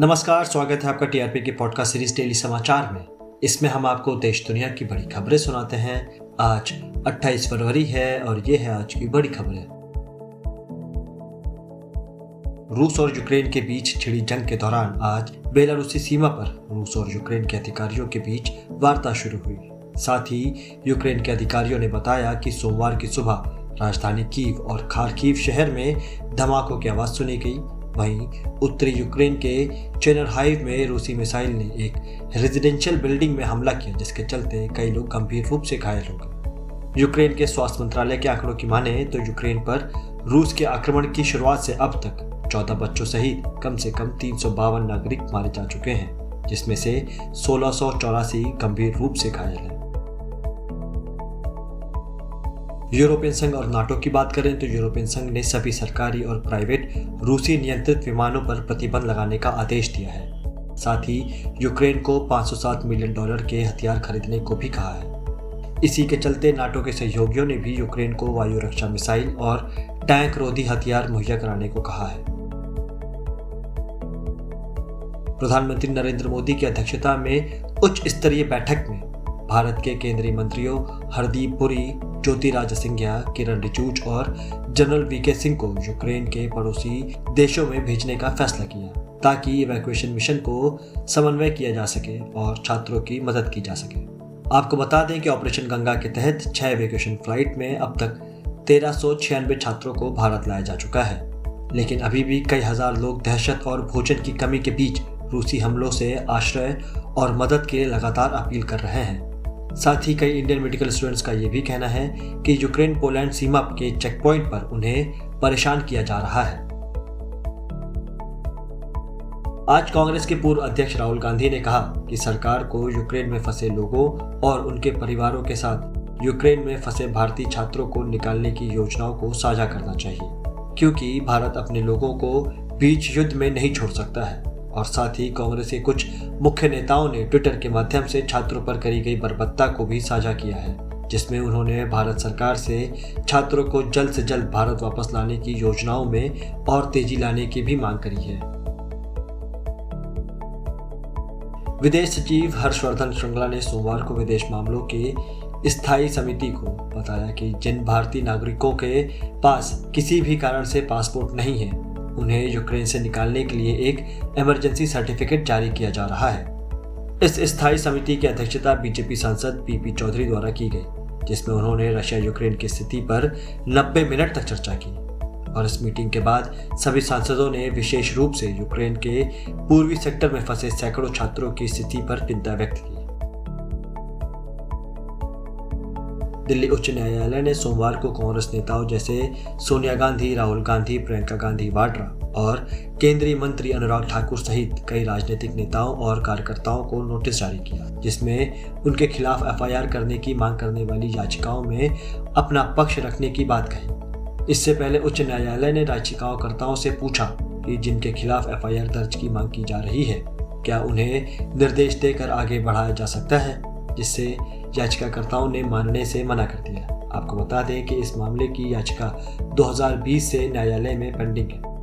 नमस्कार, स्वागत है आपका टीआरपी के पॉडकास्ट सीरीज़ डेली समाचार में। इसमें हम आपको देश दुनिया की बड़ी खबरें सुनाते हैं। आज 28 फरवरी है और ये है आज की बड़ी खबरें। रूस और यूक्रेन के बीच छिड़ी जंग के दौरान आज बेलारूसी सीमा पर रूस और यूक्रेन के अधिकारियों के बीच वार्ता शुरू हुई। साथ ही यूक्रेन के अधिकारियों ने बताया कि सोमवार की सुबह राजधानी कीव और खारकीव शहर में धमाकों की आवाज़ सुनी गई। वहीं उत्तरी यूक्रेन के चेनरहाइव में रूसी मिसाइल ने एक रेजिडेंशियल बिल्डिंग में हमला किया, जिसके चलते कई लोग गंभीर रूप से घायल हो गए। यूक्रेन के स्वास्थ्य मंत्रालय के आंकड़ों की माने तो यूक्रेन पर रूस के आक्रमण की शुरुआत से अब तक चौदह बच्चों सहित कम से कम तीन सौ बावन नागरिक मारे जा चुके हैं, जिसमें से सोलह गंभीर रूप से घायल हैं। यूरोपियन संघ और नाटो की बात करें तो यूरोपियन संघ ने सभी सरकारी और प्राइवेट रूसी नियंत्रित विमानों पर प्रतिबंध लगाने का आदेश दिया है। साथ ही, यूक्रेन को 507 मिलियन डॉलर के हथियार खरीदने को भी कहा है। इसी के चलते नाटो के सहयोगियों ने भी यूक्रेन को वायु रक्षा मिसाइल और टैंक रोधी हथियार मुहैया कराने को कहा है। प्रधानमंत्री नरेंद्र मोदी की अध्यक्षता में उच्च स्तरीय बैठक में भारत के केंद्रीय मंत्रियों हरदीप पुरी ज्योतिराज सिंधिया, किरण रिचूच और जनरल वीके सिंह को यूक्रेन के पड़ोसी देशों में भेजने का फैसला किया, ताकि इवैक्यूएशन मिशन को समन्वय किया जा सके और छात्रों की मदद की जा सके। आपको बता दें कि ऑपरेशन गंगा के तहत छह इवैक्यूएशन फ़्लाइट में अब तक तेरह छात्रों को भारत लाया जा चुका है। लेकिन अभी भी कई हज़ार लोग दहशत और भोजन की कमी के बीच रूसी हमलों से आश्रय और मदद के लिए लगातार अपील कर रहे हैं। साथ ही कई इंडियन मेडिकल स्टूडेंट्स का यह भी कहना है कि यूक्रेन पोलैंड सीमा के चेक पॉइंट पर उन्हें परेशान किया जा रहा है। आज कांग्रेस के पूर्व अध्यक्ष राहुल गांधी ने कहा कि सरकार को यूक्रेन में फंसे लोगों और उनके परिवारों के साथ यूक्रेन में फंसे भारतीय छात्रों को निकालने की योजनाओं को साझा करना चाहिए, क्योंकि भारत अपने लोगों को बीच युद्ध में नहीं छोड़ सकता है। और साथ ही कांग्रेस के कुछ मुख्य नेताओं ने ट्विटर के माध्यम से छात्रों पर करी गई बर्बरता को भी साझा किया है, जिसमें उन्होंने भारत सरकार से छात्रों को जल्द से जल्द भारत वापस लाने की योजनाओं में और तेज़ी लाने की भी मांग करी है। विदेश सचिव हर्षवर्धन श्रृंगला ने सोमवार को विदेश मामलों के स्थायी समिति को बताया कि जिन भारतीय नागरिकों के पास किसी भी कारण से पासपोर्ट नहीं है उन्हें यूक्रेन से निकालने के लिए एक इमरजेंसी सर्टिफिकेट जारी किया जा रहा है। इस स्थायी समिति की अध्यक्षता बीजेपी सांसद पीपी चौधरी द्वारा की गई, जिसमें उन्होंने रशिया यूक्रेन की स्थिति पर 90 मिनट तक चर्चा की। और इस मीटिंग के बाद सभी सांसदों ने विशेष रूप से यूक्रेन के पूर्वी सेक्टर में फंसे सैकड़ों छात्रों की स्थिति पर चिंता व्यक्त की। दिल्ली उच्च न्यायालय ने सोमवार को कांग्रेस नेताओं जैसे सोनिया गांधी, राहुल गांधी, प्रियंका गांधी, वाड्रा और केंद्रीय मंत्री अनुराग ठाकुर सहित कई राजनीतिक नेताओं और कार्यकर्ताओं को नोटिस जारी किया, जिसमें उनके खिलाफ एफआईआर करने की मांग करने वाली याचिकाओं में अपना पक्ष रखने की बात कही। इससे पहले उच्च न्यायालय ने याचिकाओंकर्ताओं से पूछा कि जिनके खिलाफ एफआईआर दर्ज की मांग की जा रही है, क्या उन्हें निर्देश देकर आगे बढ़ाया जा सकता है? जिससे याचिकाकर्ताओं ने मानने से मना कर दिया। आपको बता दें कि इस मामले की याचिका 2020 से न्यायालय में पेंडिंग है।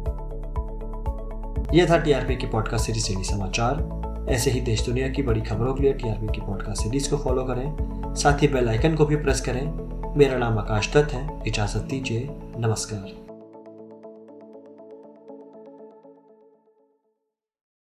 यह था टीआरपी की पॉडकास्ट सीरीज़ से समाचार ऐसे ही देश दुनिया की बड़ी खबरों के लिए टीआरपी की पॉडकास्ट सीरीज़ को फॉलो करें। साथ ही बेल आइकन को भी प्रेस करें। मेरा नाम आकाश दत्त है। इजाज़त दीजिए। नमस्कार।